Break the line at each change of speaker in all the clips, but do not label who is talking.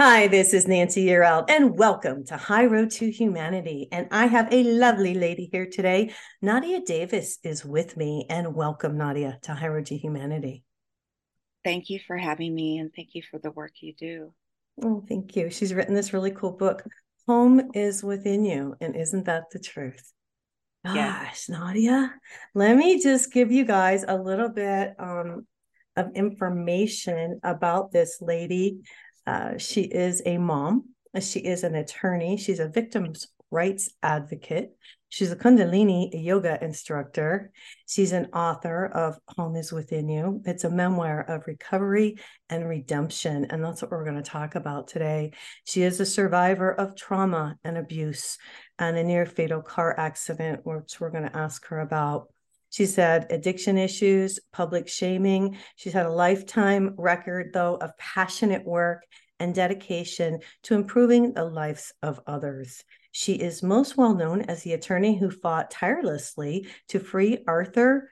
Hi, this is Nancy Yearout, and welcome to High Road to Humanity. And I have a lovely lady here today. Nadia Davis is with me, and welcome, Nadia, to High Road to Humanity.
Thank you for having me and thank you for the work you do.
Oh, thank you. She's written this really cool book, Home is Within You. And isn't that the truth? Gosh, Nadia, let me just give you guys a little bit um, of information about this lady. Uh, she is a mom, she is an attorney, she's a victims' rights advocate. She's a Kundalini yoga instructor. She's an author of Home is Within You. It's a memoir of recovery and redemption. And that's what we're going to talk about today. She is a survivor of trauma and abuse and a near fatal car accident, which we're going to ask her about. She's had addiction issues, public shaming. She's had a lifetime record, though, of passionate work and dedication to improving the lives of others. She is most well known as the attorney who fought tirelessly to free Arthur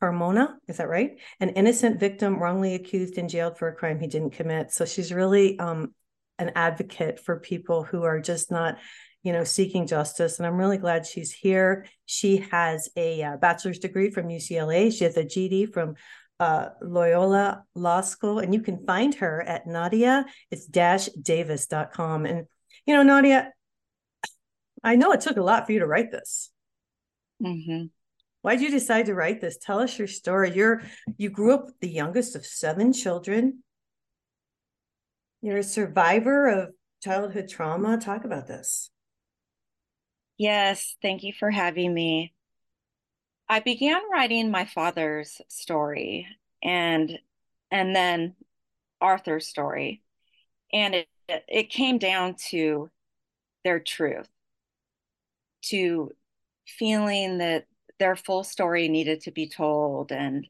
Carmona, is that right? An innocent victim wrongly accused and jailed for a crime he didn't commit. So she's really um, an advocate for people who are just not, you know, seeking justice. And I'm really glad she's here. She has a uh, bachelor's degree from UCLA. She has a JD from uh, Loyola Law School, and you can find her at Nadia. It's dash Davis.com. And you know, Nadia, I know it took a lot for you to write this.
hmm
Why did you decide to write this? Tell us your story. You're you grew up the youngest of seven children. You're a survivor of childhood trauma. Talk about this.
Yes, thank you for having me. I began writing my father's story and and then Arthur's story. And it it came down to their truth, to feeling that their full story needed to be told. And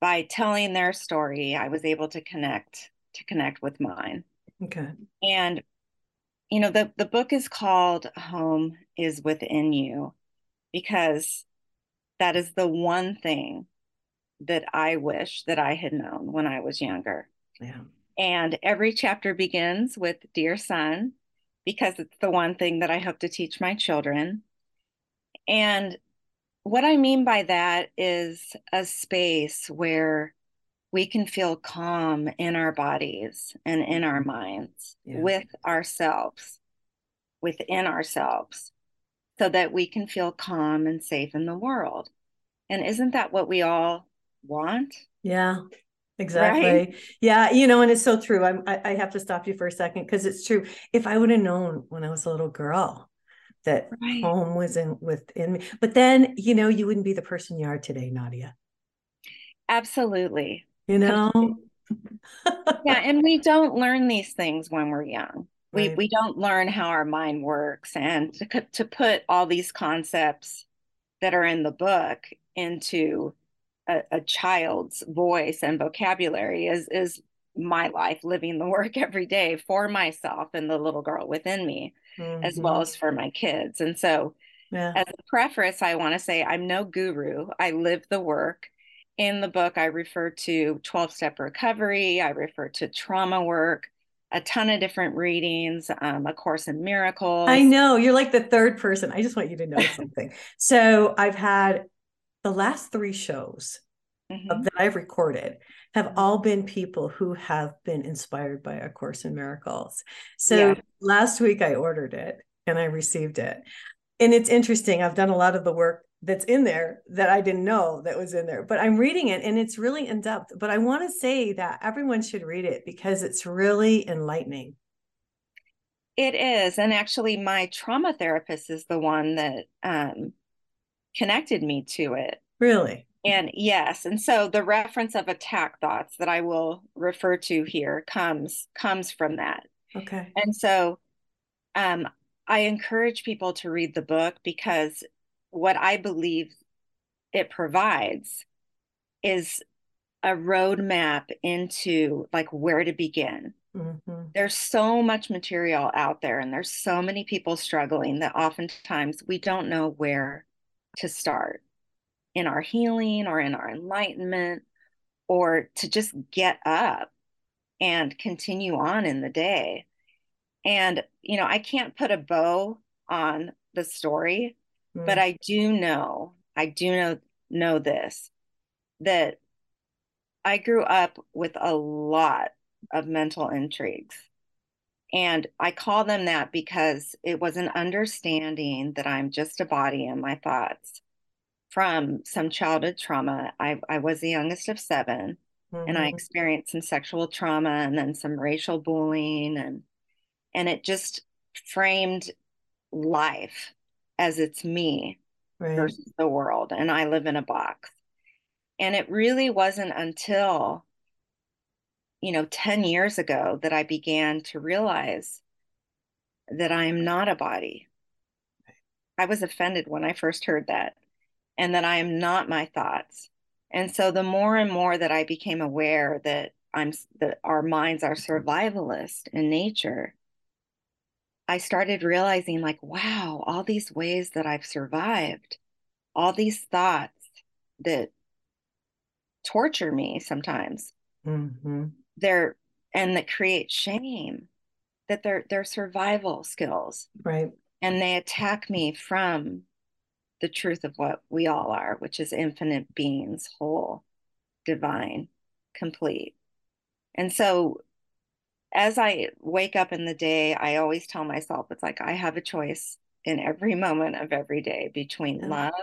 by telling their story, I was able to connect to connect with mine.
Okay.
And you know, the the book is called Home is Within You because that is the one thing that I wish that I had known when I was younger.
Yeah.
And every chapter begins with Dear Son, because it's the one thing that I hope to teach my children. And what I mean by that is a space where we can feel calm in our bodies and in our minds
Yeah.
with ourselves, within ourselves, so that we can feel calm and safe in the world. And isn't that what we all want?
Yeah, exactly. Yeah, you know, and it's so true. I'm, I, I have to stop you for a second because it's true. If I would have known when I was a little girl that
Right.
home was in within me, but then you know, you wouldn't be the person you are today, Nadia.
Absolutely.
You know?
Yeah, and we don't learn these things when we're young. We
Right.
we don't learn how our mind works, and to to put all these concepts that are in the book into a, a child's voice and vocabulary is is my life living the work every day for myself and the little girl within me, as well as for my kids. And so,
Yeah.
as a preface, I want to say I'm no guru. I live the work. In the book, I refer to 12 step recovery, I refer to trauma work, a ton of different readings, um, A Course in Miracles.
I know you're like the third person. I just want you to know something. so I've had the last three shows
Mhm.
that I've recorded have all been people who have been inspired by A Course in Miracles. So
Yeah.
last week I ordered it and I received it. And it's interesting. I've done a lot of the work that's in there that I didn't know that was in there, but I'm reading it and it's really in depth. But I want to say that everyone should read it because it's really enlightening.
It is. And actually, my trauma therapist is the one that um, connected me to it.
Really.
And yes, and so the reference of attack thoughts that I will refer to here comes comes from that.
Okay.
And so um I encourage people to read the book because what I believe it provides is a roadmap into like where to begin.
Mm-hmm.
There's so much material out there, and there's so many people struggling that oftentimes we don't know where to start in our healing or in our enlightenment or to just get up and continue on in the day. And, you know, I can't put a bow on the story,
Mm.
but I do know, I do know know this that I grew up with a lot of mental intrigues. And I call them that because it was an understanding that I'm just a body and my thoughts from some childhood trauma. I, I was the youngest of 7 and I
Mhm.
experienced some sexual trauma and then some racial bullying and and it just framed life as it's me
right.
versus the world and I live in a box. And it really wasn't until you know 10 years ago that I began to realize that I am not a body. I was offended when I first heard that and that I am not my thoughts. And so the more and more that I became aware that I'm that our minds are survivalist in nature, I started realizing like, wow, all these ways that I've survived, all these thoughts that torture me sometimes,
Mhm.
They're and that create shame, that they're they're survival skills.
Right.
And they attack me from the truth of what we all are, which is infinite beings, whole, divine, complete. And so as I wake up in the day, I always tell myself it's like I have a choice in every moment of every day between
Yeah.
love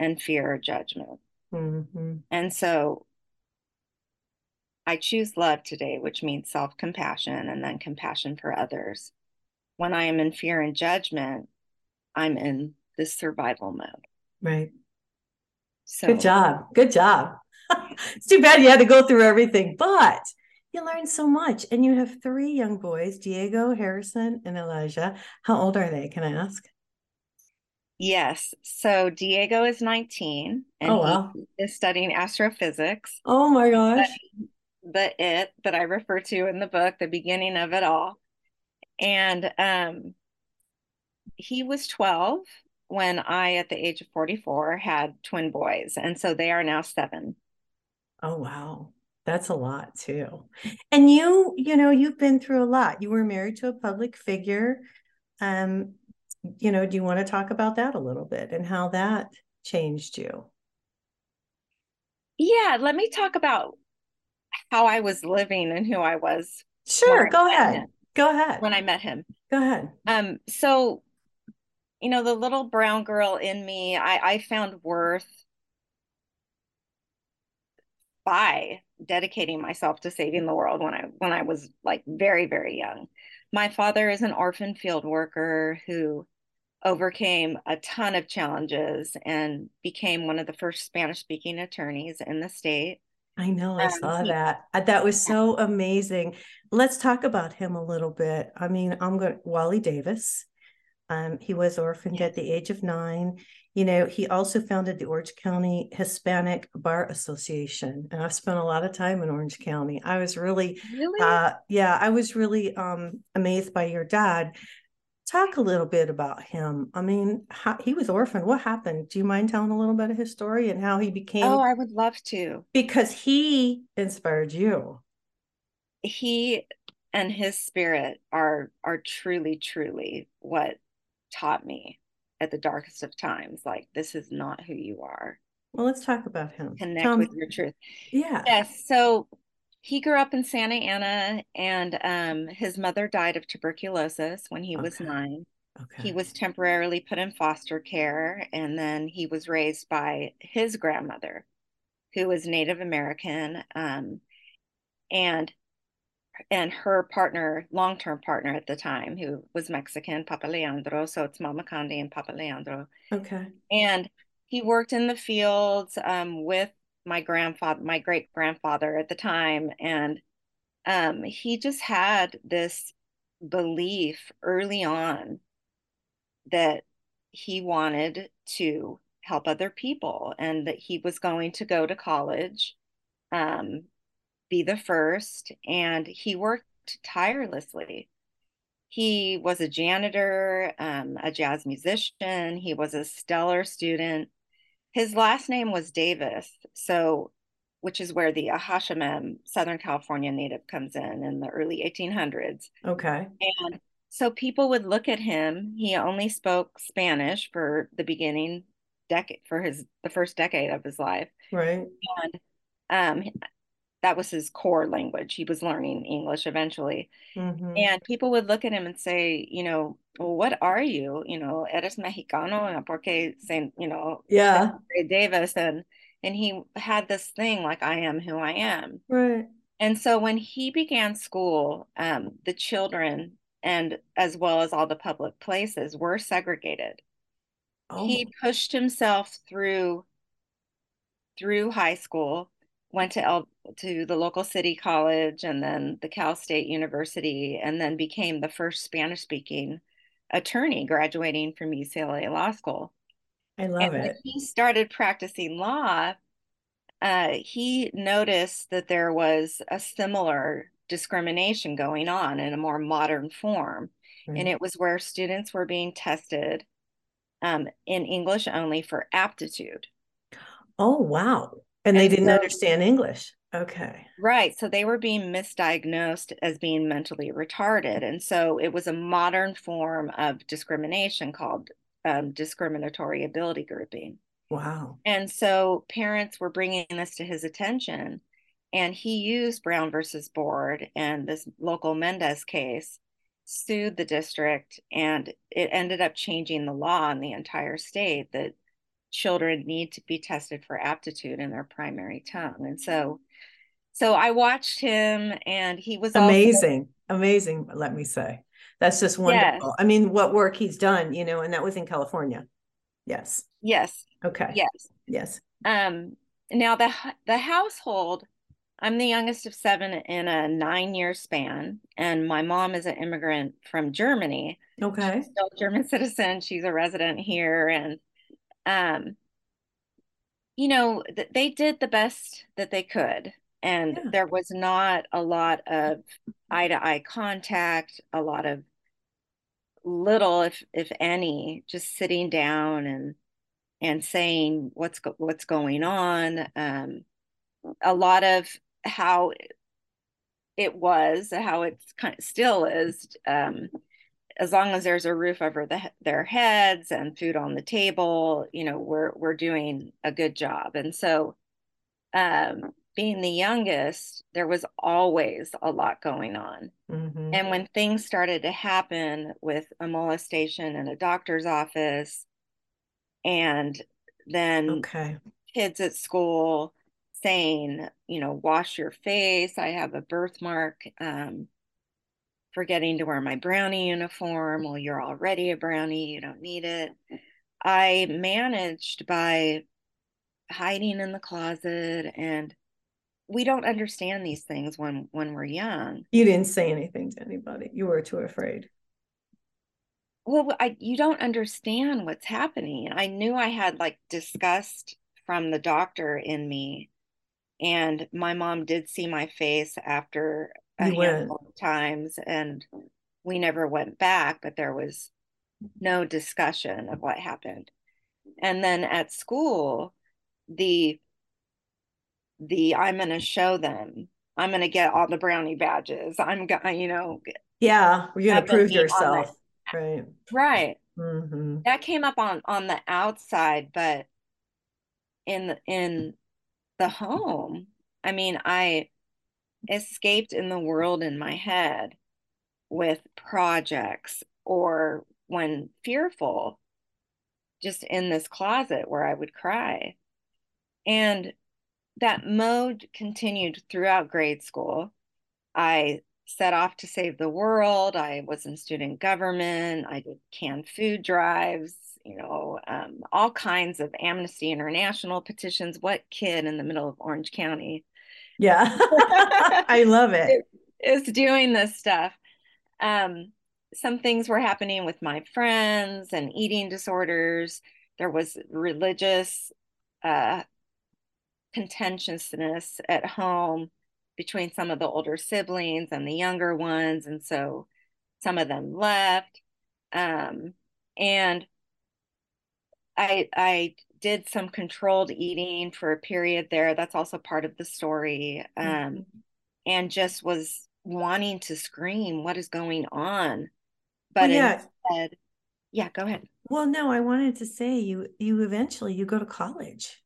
and fear or judgment.
Mhm.
And so I choose love today, which means self compassion and then compassion for others. When I am in fear and judgment, I'm in this survival mode.
Right.
So
Good job. Good job. it's too bad you had to go through everything, but you learned so much. And you have three young boys, Diego, Harrison, and Elijah. How old are they? Can I ask?
Yes. So Diego is 19 and
Oh, wow.
is studying astrophysics.
Oh my gosh.
The it that I refer to in the book, the beginning of it all. And um he was 12 when I, at the age of 44, had twin boys. And so they are now seven.
Oh wow. That's a lot too. And you, you know, you've been through a lot. You were married to a public figure. Um, you know, do you want to talk about that a little bit and how that changed you?
Yeah, let me talk about how I was living and who I was
Sure, go ahead.
him.
Go ahead.
when I met him.
Go ahead.
Um, so you know, the little brown girl in me, I, I found worth by dedicating myself to saving the world when I when I was like very, very young. My father is an orphan field worker who overcame a ton of challenges and became one of the first Spanish speaking attorneys in the state.
I know, I
Um,
saw
he-
that. Uh, That was so amazing. Let's talk about him a little bit. I mean, I'm going Wally Davis. Um, he was orphaned at the age of nine. You know, he also founded the Orange County Hispanic Bar Association, and I've spent a lot of time in Orange County. I was really,
Really?
uh, yeah, I was really um amazed by your dad. Talk a little bit about him. I mean, how, he was orphaned. What happened? Do you mind telling a little bit of his story and how he oh, became?
oh, I would love to.
because he inspired you.
he and his spirit are are truly truly what taught me at the darkest of times like this is not who you are
Well, let's talk about him.
connect
Tell
with
me-
your truth
Yeah.
yes so he grew up in santa ana and um his mother died of tuberculosis when he was nine
Okay.
he was temporarily put in foster care and then he was raised by his grandmother who was native american um, and and her partner long-term partner at the time who was mexican papa leandro so it's mama Candy and papa leandro
okay.
and he worked in the fields um, with my grandfather, my great grandfather at the time, and um, he just had this belief early on that he wanted to help other people and that he was going to go to college, um, be the first, and he worked tirelessly. He was a janitor, um, a jazz musician. He was a stellar student. His last name was Davis, so which is where the Acjachemen Southern California native comes in in the early 1800s.
Okay.
And so people would look at him. He only spoke Spanish for the beginning decade for his the first decade of his life.
Right.
And um that was his core language. He was learning English eventually.
Mm-hmm.
And people would look at him and say, you know, well, what are you? You know, eres mexicano, and porque, you know,
yeah,
Davis. And and he had this thing like i am who i am
right
and so when he began school um, the children and as well as all the public places were segregated oh. he pushed himself through through high school went to El, to the local city college and then the cal state university and then became the first spanish speaking attorney graduating from ucla law school
I love and it.
he started practicing law, uh, he noticed that there was a similar discrimination going on in a more modern form. Right. And it was where students were being tested um, in English only for aptitude.
Oh, wow. And, and they didn't so, understand English. Okay.
Right. So they were being misdiagnosed as being mentally retarded. And so it was a modern form of discrimination called um, discriminatory ability grouping.
Wow.
And so parents were bringing this to his attention, and he used Brown versus Board and this local Mendez case, sued the district, and it ended up changing the law in the entire state that children need to be tested for aptitude in their primary tongue. And so, so I watched him, and he was
amazing, also- amazing. Let me say, that's just wonderful. Yes. I mean, what work he's done, you know, and that was in California. Yes.
Yes.
Okay.
Yes.
Yes.
Um now the the household I'm the youngest of seven in a nine year span, and my mom is an immigrant from Germany.
Okay.
She's still a German citizen. She's a resident here. And, um, you know, th- they did the best that they could and yeah. there was not a lot of eye to eye contact a lot of little if if any just sitting down and and saying what's go- what's going on um a lot of how it was how it kind of still is um as long as there's a roof over the, their heads and food on the table you know we're we're doing a good job and so um being the youngest, there was always a lot going on. Mm-hmm. And when things started to happen with a molestation in a doctor's office, and then
okay.
kids at school saying, you know, wash your face, I have a birthmark, um, forgetting to wear my brownie uniform. Well, you're already a brownie, you don't need it. I managed by hiding in the closet and we don't understand these things when when we're young
you didn't say anything to anybody you were too afraid
well I, you don't understand what's happening i knew i had like disgust from the doctor in me and my mom did see my face after a you handful went. of times and we never went back but there was no discussion of what happened and then at school the the I'm going to show them. I'm going to get all the brownie badges. I'm going, to, you know.
Yeah, you're going to prove yourself. Right.
Right.
Mm-hmm.
That came up on on the outside, but in the in the home, I mean, I escaped in the world in my head with projects or when fearful, just in this closet where I would cry. And that mode continued throughout grade school. I set off to save the world. I was in student government. I did canned food drives. you know, um, all kinds of Amnesty International petitions. What kid in the middle of Orange County?
Yeah, I love it. it.
Is doing this stuff. Um, some things were happening with my friends and eating disorders. There was religious uh, contentiousness at home between some of the older siblings and the younger ones. And so some of them left. Um, and I, I did some controlled eating for a period there. That's also part of the story. Um, mm-hmm. And just was wanting to scream, what is going on? But well, yeah. instead, yeah, go ahead.
Well, no, I wanted to say you you eventually you go to college.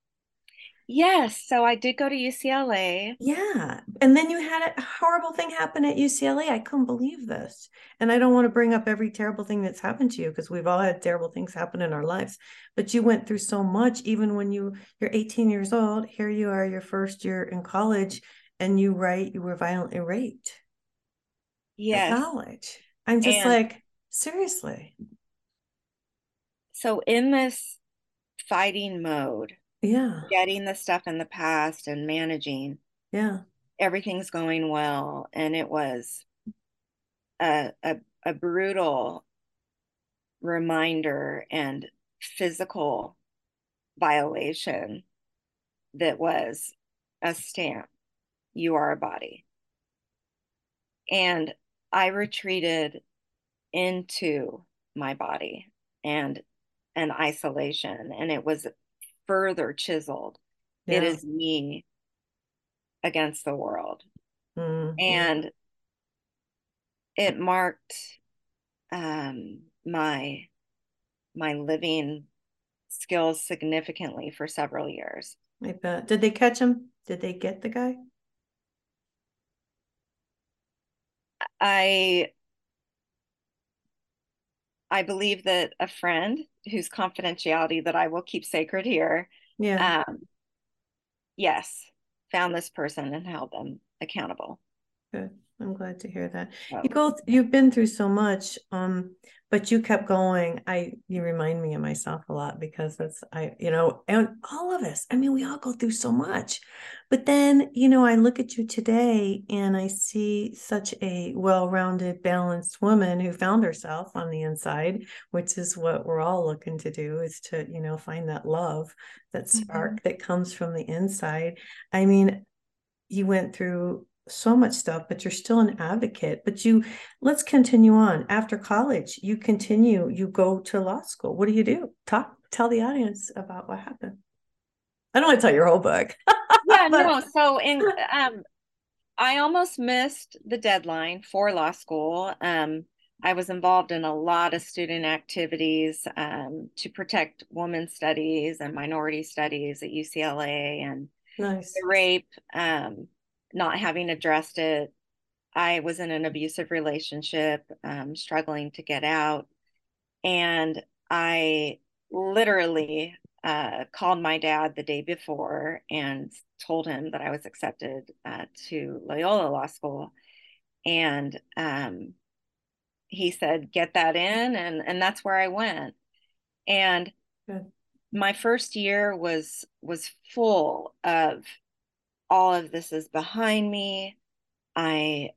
Yes, so I did go to UCLA.
Yeah. And then you had a horrible thing happen at UCLA. I couldn't believe this. And I don't want to bring up every terrible thing that's happened to you because we've all had terrible things happen in our lives. But you went through so much even when you you're 18 years old. Here you are your first year in college and you write you were violently raped.
Yes.
College. I'm just and like seriously.
So in this fighting mode,
yeah.
getting the stuff in the past and managing.
Yeah.
Everything's going well and it was a, a, a brutal reminder and physical violation that was a stamp. You are a body. And i retreated into my body and an isolation and it was further chiseled. Yeah. It is me against the world. Mm-hmm. And it marked um, my my living skills significantly for several years.
I bet. Did they catch him? Did they get the guy?
I I believe that a friend whose confidentiality that I will keep sacred here.
Yeah.
Um, yes, found this person and held them accountable.
Good. I'm glad to hear that. You go you've been through so much. Um, but you kept going i you remind me of myself a lot because that's i you know and all of us i mean we all go through so much but then you know i look at you today and i see such a well-rounded balanced woman who found herself on the inside which is what we're all looking to do is to you know find that love that spark mm-hmm. that comes from the inside i mean you went through so much stuff, but you're still an advocate. But you, let's continue on. After college, you continue, you go to law school. What do you do? Talk, tell the audience about what happened. I don't want to tell your whole book.
yeah, but... no. So in, um, I almost missed the deadline for law school. Um, I was involved in a lot of student activities um, to protect women's studies and minority studies at UCLA and
nice.
the rape. Um, not having addressed it. I was in an abusive relationship, um, struggling to get out. And I literally uh, called my dad the day before and told him that I was accepted uh, to Loyola Law School. And um, he said, get that in. And, and that's where I went. And Good. my first year was was full of all of this is behind me. I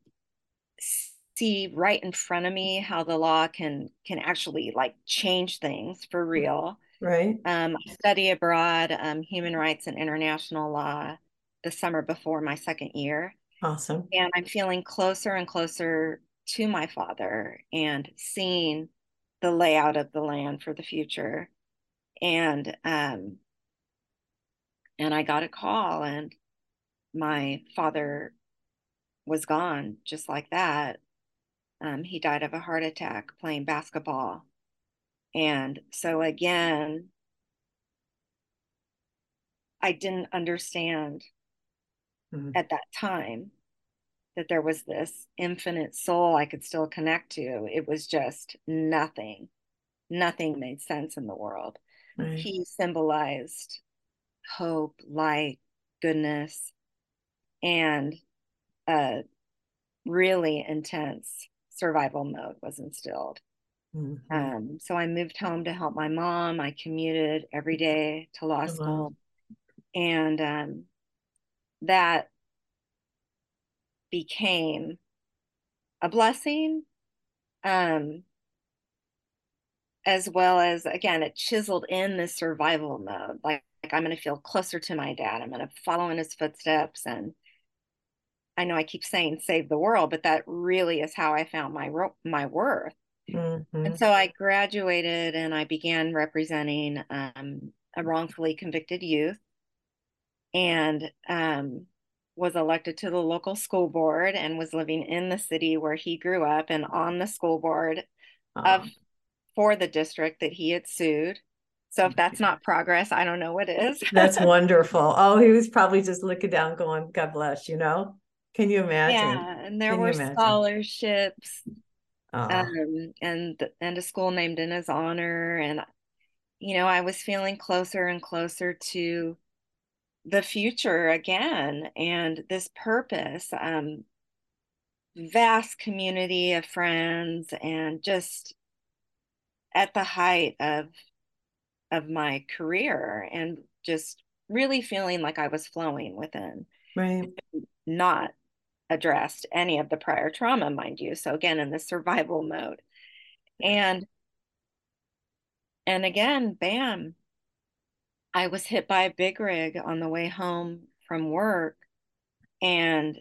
see right in front of me how the law can can actually like change things for real.
Right.
Um, I study abroad um, human rights and international law the summer before my second year.
Awesome.
And I'm feeling closer and closer to my father and seeing the layout of the land for the future. And um, and I got a call and my father was gone just like that. Um, he died of a heart attack playing basketball. And so, again, I didn't understand mm-hmm. at that time that there was this infinite soul I could still connect to. It was just nothing. Nothing made sense in the world. Right. He symbolized hope, light, goodness, and a really intense survival mode was instilled.
Mhm.
Um, so I moved home to help my mom. I commuted every day to law
Oh, wow.
school. And um, that became a blessing. Um, as well as again, it chiseled in this survival mode. Like, like I'm going to feel closer to my dad. I'm going to follow in his footsteps. And I know I keep saying save the world, but that really is how I found my ro- my worth.
Mhm.
And so I graduated and I began representing um, a wrongfully convicted youth and um, was elected to the local school board and was living in the city where he grew up and on the school board of for the district that he had sued. So if that's not progress, I don't know what is.
That's wonderful. Oh, he was probably just looking down, going, God bless, you know? Can you imagine?
yeah, and there
Can
were scholarships um, and and a school named in his honor and you know i was feeling closer and closer to the future again and this purpose um vast community of friends and just at the height of of my career and just really feeling like i was flowing within
right.
not addressed any of the prior trauma, mind you. So again, in the survival mode. And and again, bam, I was hit by a big rig on the way home from work and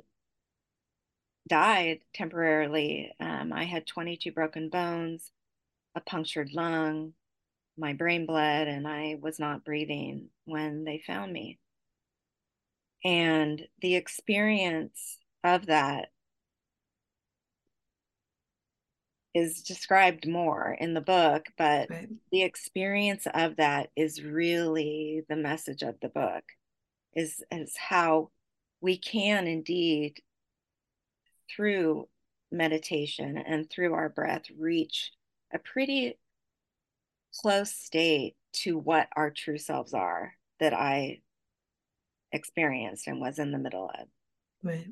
died temporarily. Um, I had 22 broken bones, a punctured lung, my brain bled, and I was not breathing when they found me. And the experience of that is described more in the book, but
Right.
the experience of that is really the message of the book is is how we can indeed through meditation and through our breath reach a pretty close state to what our true selves are that I experienced and was in the middle of.
Right.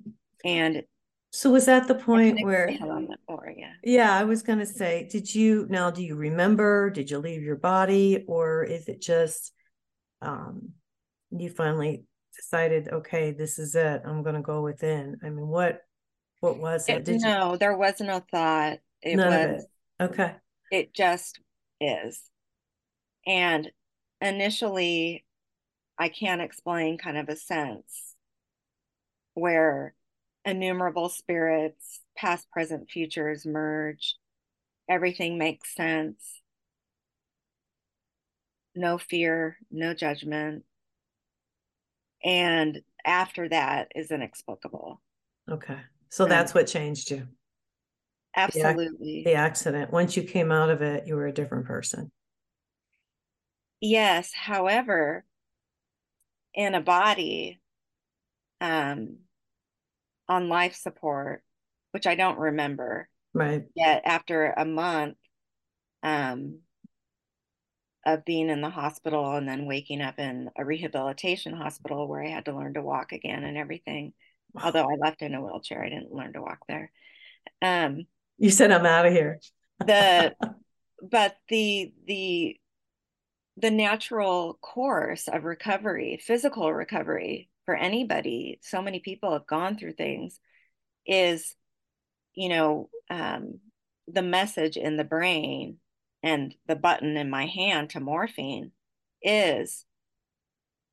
And
So was that the point where,
on that more, yeah.
yeah, I was gonna say, did you, now do you remember? Did you leave your body? Or is it just um you finally decided, okay, this is it, I'm gonna go within? I mean, what what was it?
It,
Did you
no, there was no thought. It
none of
was
it? Okay.
it just is. And initially, I can't explain kind of a sense where innumerable spirits, past, present, futures merge. Everything makes sense. No fear, no judgment. And after that is inexplicable.
Okay. So that's what changed you.
Absolutely.
The accident. Once you came out of it, you were a different person.
Yes. However, in a body, um, on life support, which I don't remember
Right.
yet after a month um, of being in the hospital and then waking up in a rehabilitation hospital where I had to learn to walk again and everything.
Wow.
Although I left in a wheelchair, I didn't learn to walk there. Um,
You said I'm out of here.
the but the the the natural course of recovery, physical recovery for anybody, so many people have gone through things, is, you know, um, the message in the brain and the button in my hand to morphine is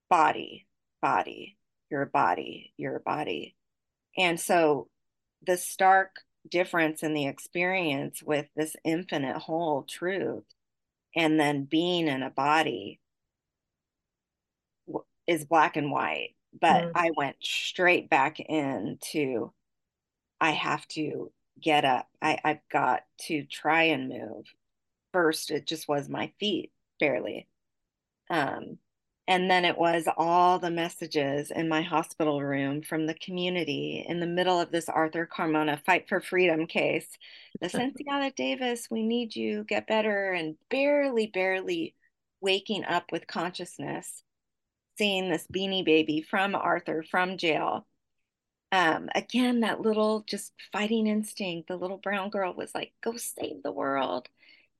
body, body, your body, your body. And so the stark difference in the experience with this infinite whole truth and then being in a body is black and white. But
Mm.
I went straight back into I have to get up. I, I've got to try and move. First, it just was my feet, barely. Um, and then it was all the messages in my hospital room from the community in the middle of this Arthur Carmona Fight for Freedom case. The Cynthia Davis, we need you, get better, and barely, barely waking up with consciousness, seeing this beanie baby from Arthur from jail. Um, again, that little just fighting instinct, the little brown girl was like, go save the world.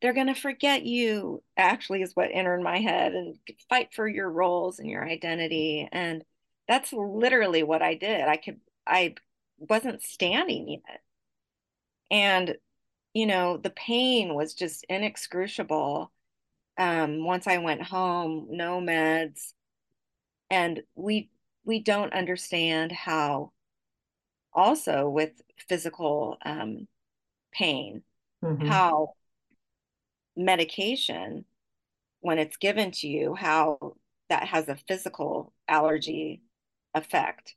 they're going to forget you actually is what entered my head and fight for your roles and your identity and that's literally what i did i could i wasn't standing yet and you know the pain was just inexcruciable um, once i went home no meds and we we don't understand how also with physical um, pain mm-hmm. how medication when it's given to you how that has a physical allergy effect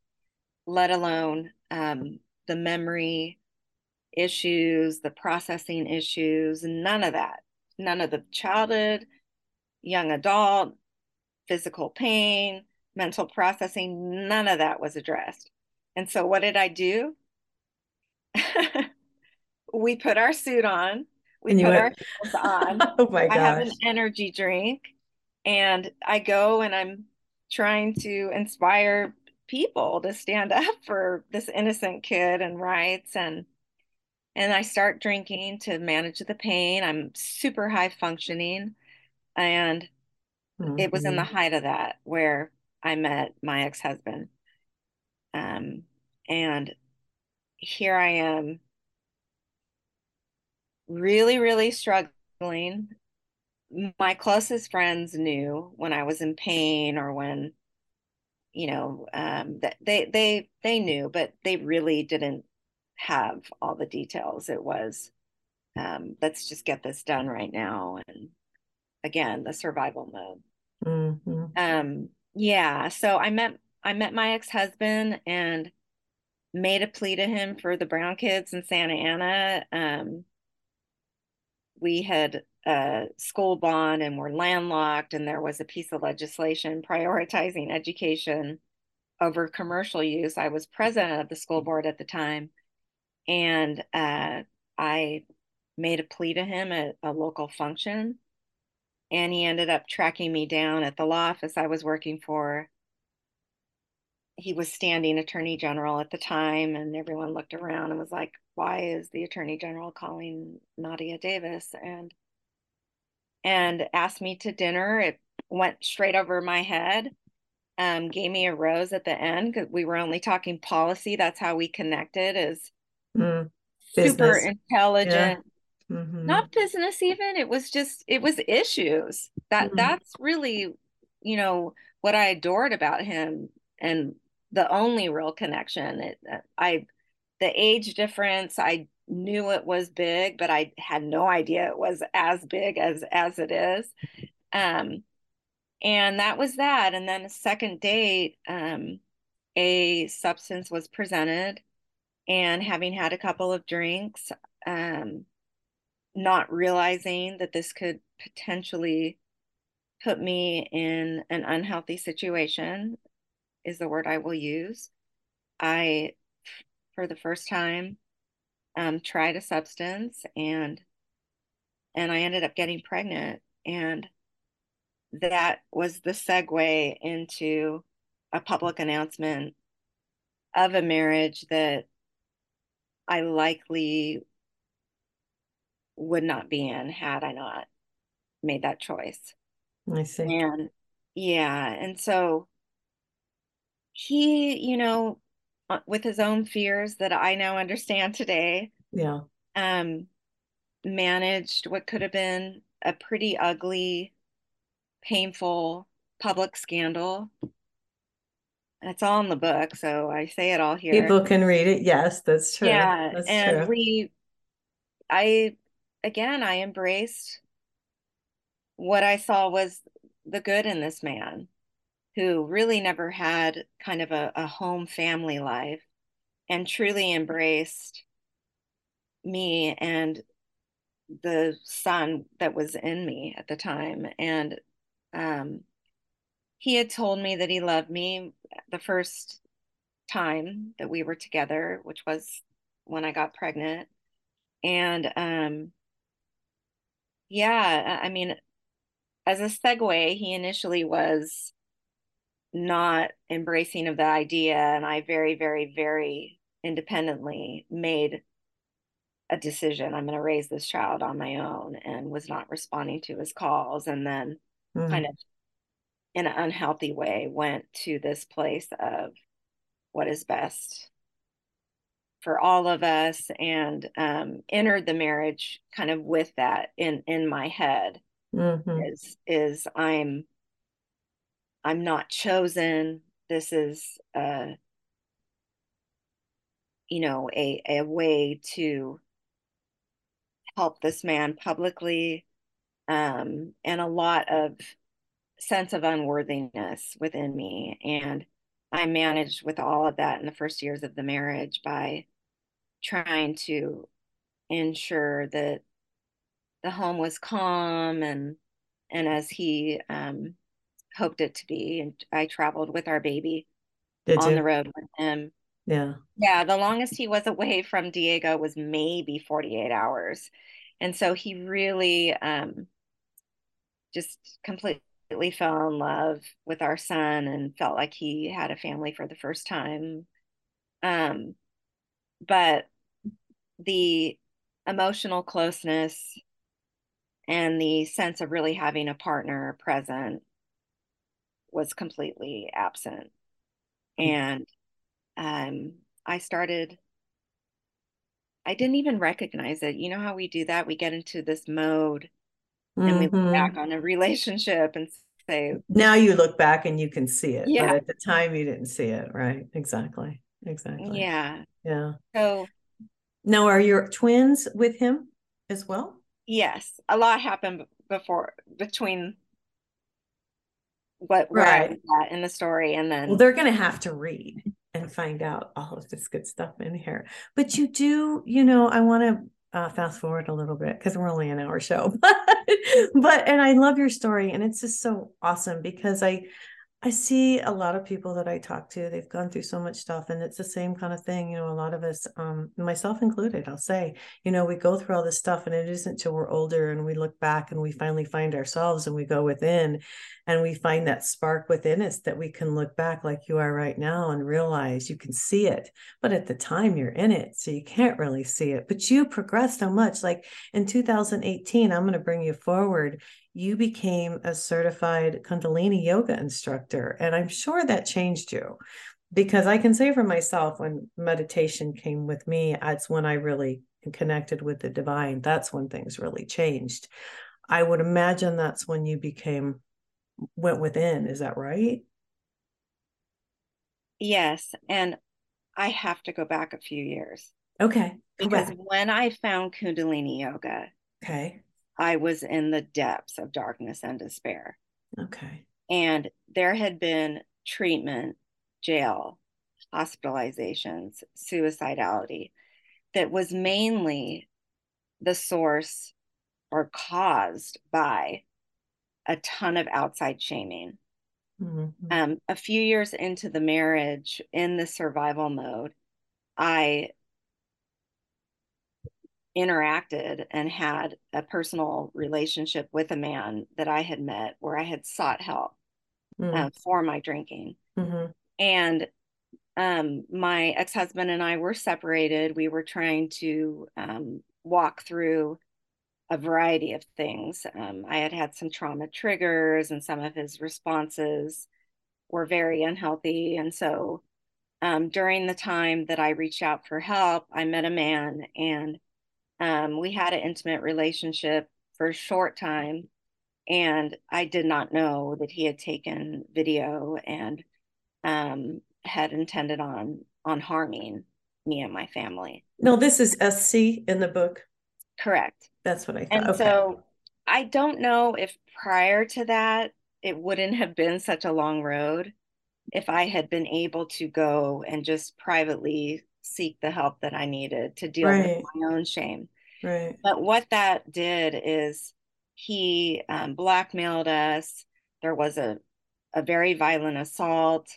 let alone um, the memory issues the processing issues none of that none of the childhood young adult physical pain mental processing none of that was addressed and so what did i do we put our suit on we put went... our on.
oh my gosh. I
have an energy drink and I go and I'm trying to inspire people to stand up for this innocent kid and rights and and I start drinking to manage the pain. I'm super high functioning and mm-hmm. it was in the mm-hmm. height of that where I met my ex-husband. Um and here I am really, really struggling. My closest friends knew when I was in pain or when, you know, um, that they they they knew, but they really didn't have all the details. It was, um, let's just get this done right now, and again, the survival mode. Mm-hmm. Um, yeah. So I met I met my ex husband and made a plea to him for the brown kids in Santa Ana. Um, we had a school bond and were landlocked, and there was a piece of legislation prioritizing education over commercial use. I was president of the school board at the time, and uh, I made a plea to him at a local function. And he ended up tracking me down at the law office I was working for. He was standing attorney general at the time, and everyone looked around and was like, why is the attorney general calling Nadia Davis and and asked me to dinner. It went straight over my head. Um, gave me a rose at the end because we were only talking policy. That's how we connected. Is mm, super intelligent, yeah. Mm-hmm. not business even. It was just it was issues. That mm-hmm. that's really you know what I adored about him and the only real connection. It, I the age difference i knew it was big but i had no idea it was as big as as it is um and that was that and then a second date um a substance was presented and having had a couple of drinks um not realizing that this could potentially put me in an unhealthy situation is the word i will use. I for the first time, um, tried a substance, and and I ended up getting pregnant, and that was the segue into a public announcement of a marriage that I likely would not be in had I not made that choice.
I see.
And yeah, and so he, you know, uh, with his own fears that I now understand today.
Yeah.
Um, managed what could have been a pretty ugly, painful public scandal. It's all in the book, so I say it all here.
People can read it. Yes, that's true.
Yeah,
that's
and true. we, I, again, I embraced what I saw was the good in this man who really never had kind of a, a home family life and truly embraced me and the son that was in me at the time. And um, he had told me that he loved me the first time that we were together which was when i got pregnant. And um, yeah i mean as a segue he initially was not embracing of the idea and i very very very independently made a decision. I'm going to raise this child on my own and was not responding to his calls. And then
Mm.
kind of in an unhealthy way went to this place of what is best for all of us and um, entered the marriage kind of with that in in my head
Mhm.
is is I'm I'm not chosen. This is uh you know a a way to help this man publicly um and a lot of sense of unworthiness within me and I managed with all of that in the first years of the marriage by trying to ensure that the home was calm and and as he um hoped it to be and I traveled with our baby
Did
on
you?
the road with him
Yeah.
Yeah, the longest he was away from Diego was maybe 48 hours. And so he really um, just completely fell in love with our son and felt like he had a family for the first time. Um, but the emotional closeness and the sense of really having a partner present was completely absent. And um, I started I didn't even recognize it. You know how we do that? We get into this mode and we look back on a relationship and say,
Now you look back and you can see it, but
Yeah.
at the time you didn't see it, right? Exactly. Exactly.
yeah.
Yeah.
So,
Now, are your twins with him as well?
yes, a lot happened before between what
Right.
in the story and then
Well, they're going to have to read and find out all of this good stuff in here. But you do, you know, I want to uh, fast forward a little bit because we're only an hour show. but and I love your story, and it's just so awesome because I I see a lot of people that I talk to, they've gone through so much stuff, and it's the same kind of thing. You know, a lot of us, um, myself included, I'll say, you know, we go through all this stuff, and it isn't till we're older and we look back and we finally find ourselves and we go within and we find that spark within us that we can look back like you are right now and realize you can see it. But at the time, you're in it, so you can't really see it. But you progress so much. Like in 2018, I'm going to bring you forward you became a certified Kundalini yoga instructor. And I'm sure that changed you because I can say for myself, when meditation came with me, that's when I really connected with the divine. That's when things really changed. I would imagine that's when you became, went within. Is that right?
yes, and I have to go back a few years
Okay.
Because when I found Kundalini yoga,
Okay.
I was in the depths of darkness and despair.
Okay.
And there had been treatment, jail, hospitalizations, suicidality that was mainly the source or caused by a ton of outside shaming.
Mhm.
Um, a few years into the marriage, in the survival mode, I interacted and had a personal relationship with a man that I had met where I had sought help
Mm.
uh, for my drinking.
Mhm.
And um, my ex husband and I were separated. We were trying to um, walk through a variety of things. Um, I had had some trauma triggers, and some of his responses were very unhealthy. And so um, during the time that I reached out for help, I met a man and um, we had an intimate relationship for a short time. And I did not know that he had taken video and um, had intended on on harming me and my family.
No, this is SC in the book.
Correct.
That's what I thought.
And
okay.
so I don't know if prior to that it wouldn't have been such a long road if I had been able to go and just privately seek the help that I needed to deal
Right.
with my own shame.
Right.
But what that did is he um, blackmailed us. There was a, a very violent assault.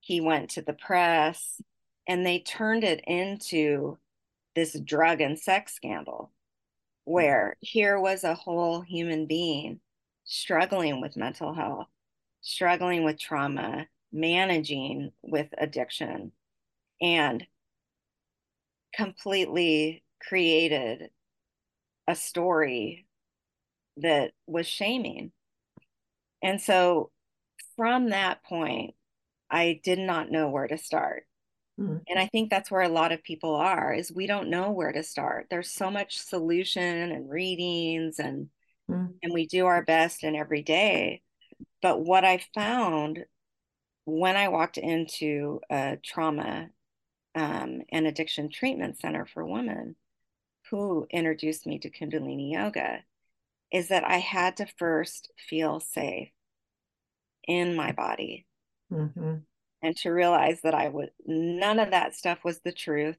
He went to the press and they turned it into this drug and sex scandal where here was a whole human being struggling with mental health, struggling with trauma, managing with addiction, and completely created a story that was shaming. And so from that point, I did not know where to start. Mm-hmm. And I think that's where a lot of people are is we don't know where to start. There's so much solution and readings and mm-hmm. and we do our best in every day. But what I found when I walked into a trauma um, and addiction treatment center for women who introduced me to Kundalini Yoga is that I had to first feel safe in my body mm-hmm. and to realize that I would, none of that stuff was the truth,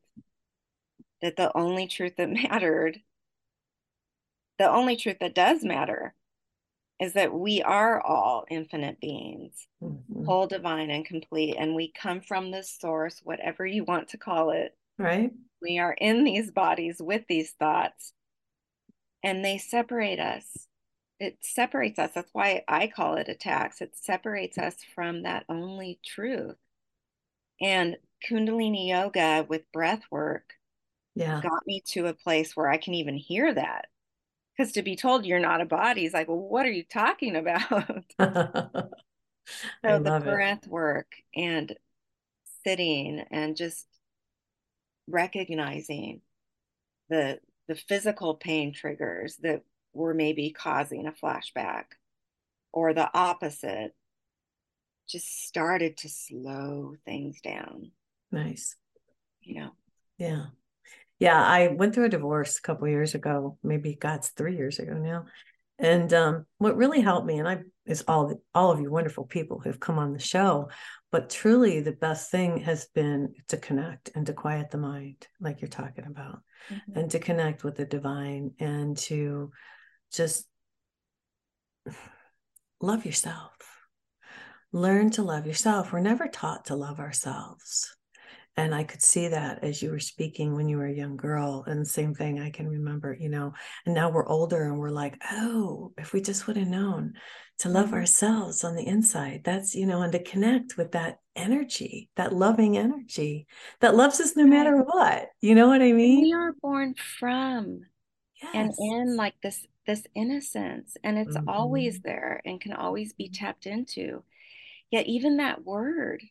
that the only truth that mattered, the only truth that does matter is that we are all infinite beings, mm-hmm. whole, divine, and complete. And we come from this source, whatever you want to call it.
Right.
We are in these bodies with these thoughts, and they separate us. It separates us. That's why I call it a tax. It separates us from that only truth. And Kundalini yoga with breath work
yeah.
got me to a place where I can even hear that because to be told you're not a body is like, well, what are you talking about? so the breath it. work and sitting and just recognizing the the physical pain triggers that were maybe causing a flashback or the opposite just started to slow things down.
Nice.
You know?
Yeah. Yeah, I went through a divorce a couple years ago, maybe God's three years ago now. And um, what really helped me, and I is all the, all of you wonderful people who've come on the show, but truly the best thing has been to connect and to quiet the mind, like you're talking about, mm-hmm. and to connect with the divine and to just love yourself. Learn to love yourself. We're never taught to love ourselves and i could see that as you were speaking when you were a young girl and same thing i can remember you know and now we're older and we're like oh if we just would have known to love mm-hmm. ourselves on the inside that's you know and to connect with that energy that loving energy that loves us no matter what you know what i mean
we are born from yes. and in like this this innocence and it's mm-hmm. always there and can always be tapped into yet even that word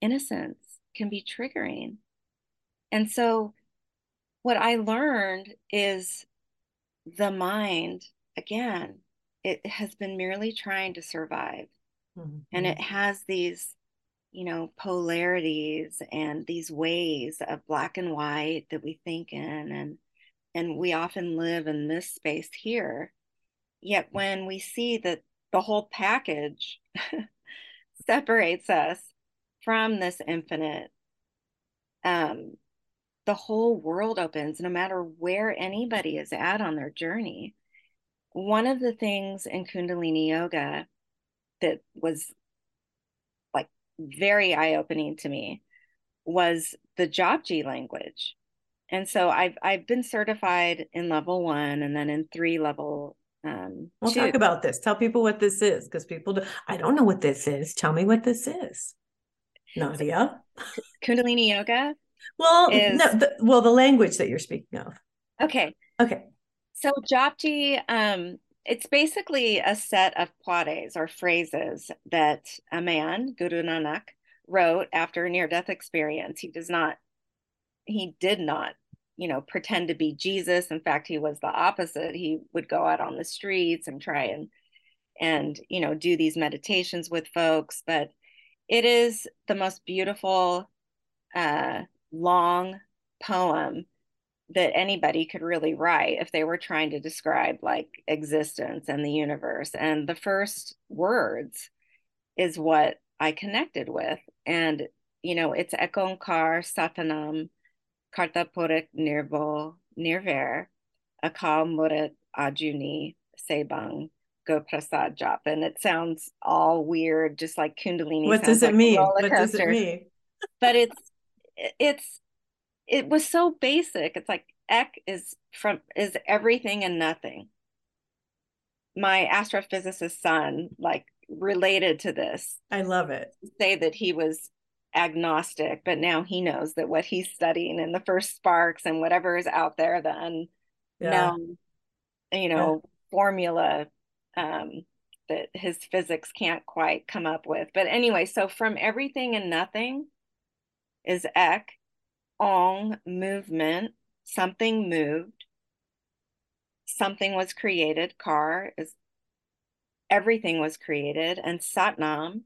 innocence can be triggering. And so, what I learned is the mind, again, it has been merely trying to survive. Mm-hmm. And it has these, you know, polarities and these ways of black and white that we think in. And, and we often live in this space here. Yet when we see that the whole package separates us from this infinite um the whole world opens no matter where anybody is at on their journey. One of the things in kundalini yoga that was like very eye-opening to me was the japji language. And so i've i've been certified in level one and then in three level um
we'll talk about this. Tell people what this is because people do, i don't know what this is. Tell me what this is Nadia?
Kundalini yoga?
Well, is... no, the, well, the language that you're speaking of.
Okay.
Okay.
So Japji, um, it's basically a set of paudes or phrases that a man, Guru Nanak, wrote after a near-death experience. He does not, he did not, you know, pretend to be Jesus. In fact, he was the opposite. He would go out on the streets and try and and you know do these meditations with folks but it is the most beautiful, uh, long poem that anybody could really write if they were trying to describe like existence and the universe. And the first words is what I connected with. And, you know, it's Ekonkar Satanam Kartapurik Nirvo Nirver Akal Murat Ajuni Sebang Prasad Jop, and it sounds all weird, just like Kundalini.
What does it
like
mean? What does it mean?
but it's it's it was so basic. It's like Ek is from is everything and nothing. My astrophysicist son like related to this.
I love it.
Say that he was agnostic, but now he knows that what he's studying and the first sparks and whatever is out there, the unknown,
Yeah.
you know, formula um, that his physics can't quite come up with. But anyway, so from everything and nothing is ek, ong, movement, something moved, something was created, car is everything was created, and satnam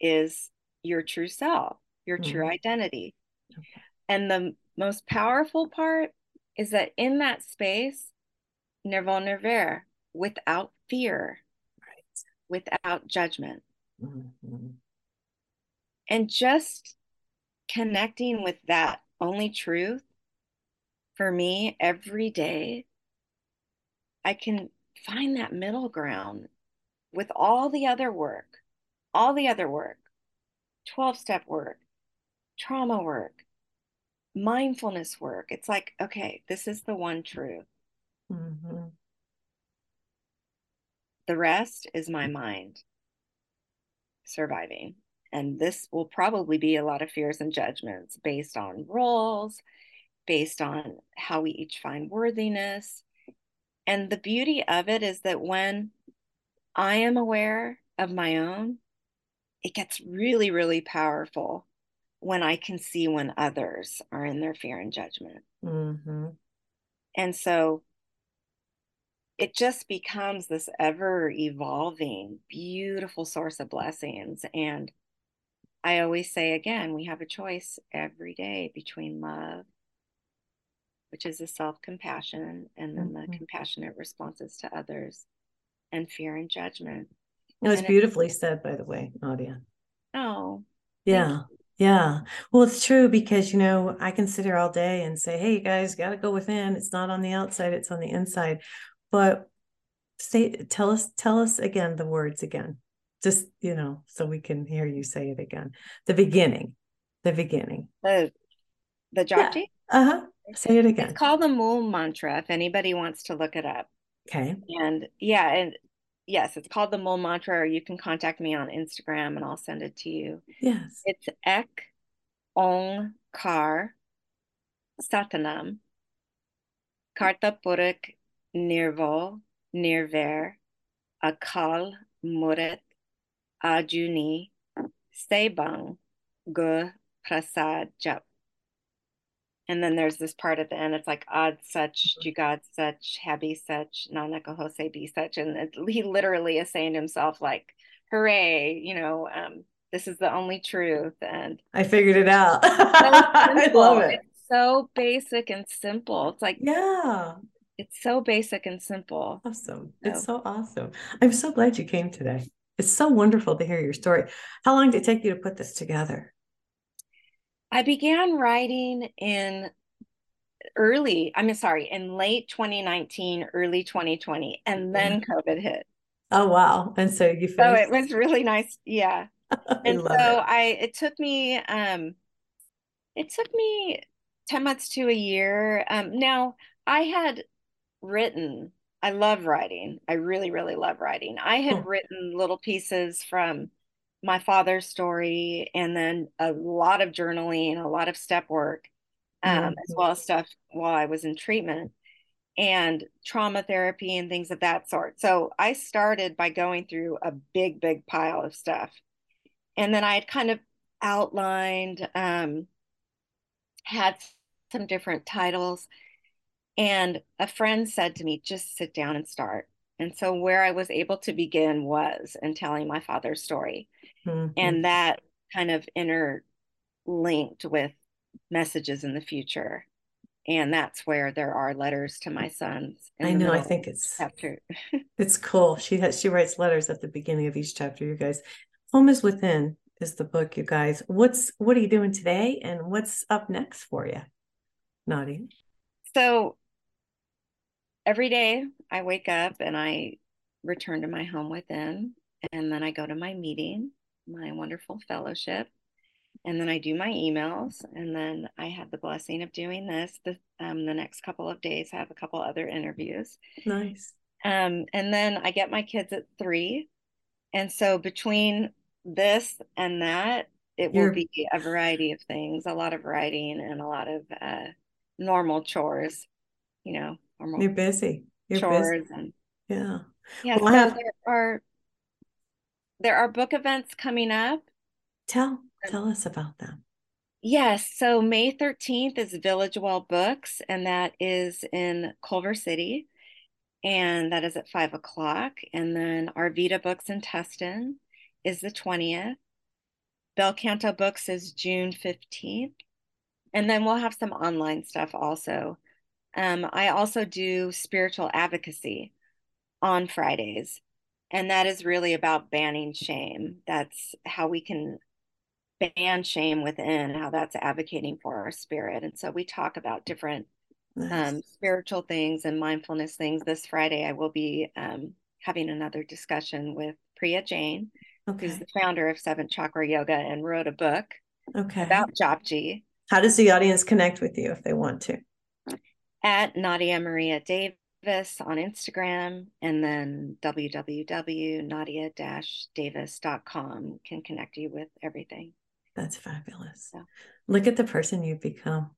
is your true self, your true
Mhm.
identity. And the most powerful part is that in that space, nirval nirver, without fear, without judgment,
Mhm.
and just connecting with that only truth for me every day, I can find that middle ground with all the other work, all the other work, 12 step work, trauma work, mindfulness work. It's like, okay, this is the one truth.
Mhm.
The rest is my mind surviving. And this will probably be a lot of fears and judgments based on roles, based on how we each find worthiness. And the beauty of it is that when I am aware of my own, it gets really, really powerful when I can see when others are in their fear and judgment.
Mhm.
And so it just becomes this ever evolving, beautiful source of blessings. And I always say again, we have a choice every day between love, which is a self compassion, and then the
Mhm.
compassionate responses to others, and fear and judgment.
It was
And it-
beautifully said, by the way, Nadia.
Oh,
Yeah. Yeah. Well, it's true because, you know, I can sit here all day and say, hey, you guys got to go within. It's not on the outside, it's on the inside. But say, tell us, tell us again the words again, just, you know, so we can hear you say it again. The beginning, the beginning.
the the
Yeah. Uh huh. Say it again.
It's called the Mool Mantra. If anybody wants to look it up,
Okay.
and yeah, and yes, it's called the Mool Mantra. Or you can contact me on Instagram, and I'll send it to you.
Yes.
It's Ek Ong Kar Satanam Karta Purik Nirvo Nirver Akal Murit Ajuni Sebang Gu Prasad Jap. And then there's this part at the end. It's like Ad Such, Jugad Such, Habi Such, Nanaka Hose Be Such. And it, he literally is saying to himself, like, hooray, you know, um, this is the only truth. And
I figured it out.
so
I love it.
It's so basic and simple. It's like,
Yeah.
It's so basic and simple.
Awesome. It's so awesome. I'm so glad you came today. It's so wonderful to hear your story. How long did it take you to put this together?
I began writing in early, I mean, sorry, in late 2019, early 2020, and then COVID hit.
Oh wow. And so you
So
finished.
it was really nice. Yeah. And so
it.
I, it took me, um, it took me 10 months to a year. Um, now I had written, I love writing. I really, really love writing. I had
Oh.
written little pieces from my father's story and then a lot of journaling, a lot of step work, um, as
Mhm.
well as stuff while I was in treatment and trauma therapy and things of that sort. So I started by going through a big, big pile of stuff. And then I had kind of outlined, um, had some different titles. And a friend said to me, just sit down and start. And so where I was able to begin was in telling my father's story.
Mhm.
And that kind of interlinked with messages in the future. And that's where there are letters to my sons.
I know. I think it's
chapter.
it's cool. She has she writes letters at the beginning of each chapter. You guys, Home is Within is the book. You guys, what's what are you doing today, and what's up next for you, Nadia?
So every day I wake up and I return to my home within, and then I go to my meeting, my wonderful fellowship, and then I do my emails, and then I have the blessing of doing this. The um, the next couple of days, I have a couple other interviews,
Nice.
um, and then I get my kids at three, and so between this and that, it will be a variety of things, a lot of writing and a lot of uh, normal chores, you know, normal
You're busy. You're
chores
busy.
and
Yeah.
yeah.
Well,
so
have-
there are there are book events coming up.
Tell um, tell us about them.
Yes, so May 13th is Village Well Books, and that is in Culver City, and that is at five o'clock. And then Arvida Books in Tustin is the 20th. Bel Canto Books is June 15th. And then we'll have some online stuff also. Um, I also do spiritual advocacy on Fridays, and that is really about banning shame. That's how we can ban shame within, how that's advocating for our spirit. And so we talk about different
Nice.
um, spiritual things and mindfulness things. This Friday, I will be um, having another discussion with Priya Jain, who's the founder of Seventh Chakra Yoga and wrote a book
Okay.
about Japji
How does the audience connect with you if they want to?
At Nadia Maria Davis on Instagram, and then www.nadia-davis.com can connect you with everything.
That's fabulous.
Yeah.
Look at the person you've become.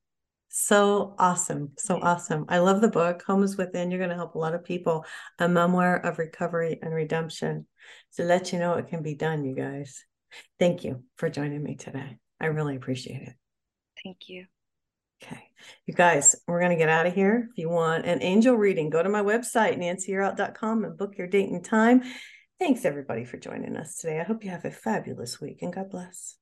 So awesome. So awesome. I love the book, Home is Within. You're going to help a lot of people. A memoir of recovery and redemption to let you know it can be done, you guys. Thank you for joining me today. I really appreciate it.
Thank you.
Okay. You guys, we're going to get out of here. If you want an angel reading, go to my website, nancyyearout.com, and book your date and time. Thanks, everybody, for joining us today. I hope you have a fabulous week and God bless.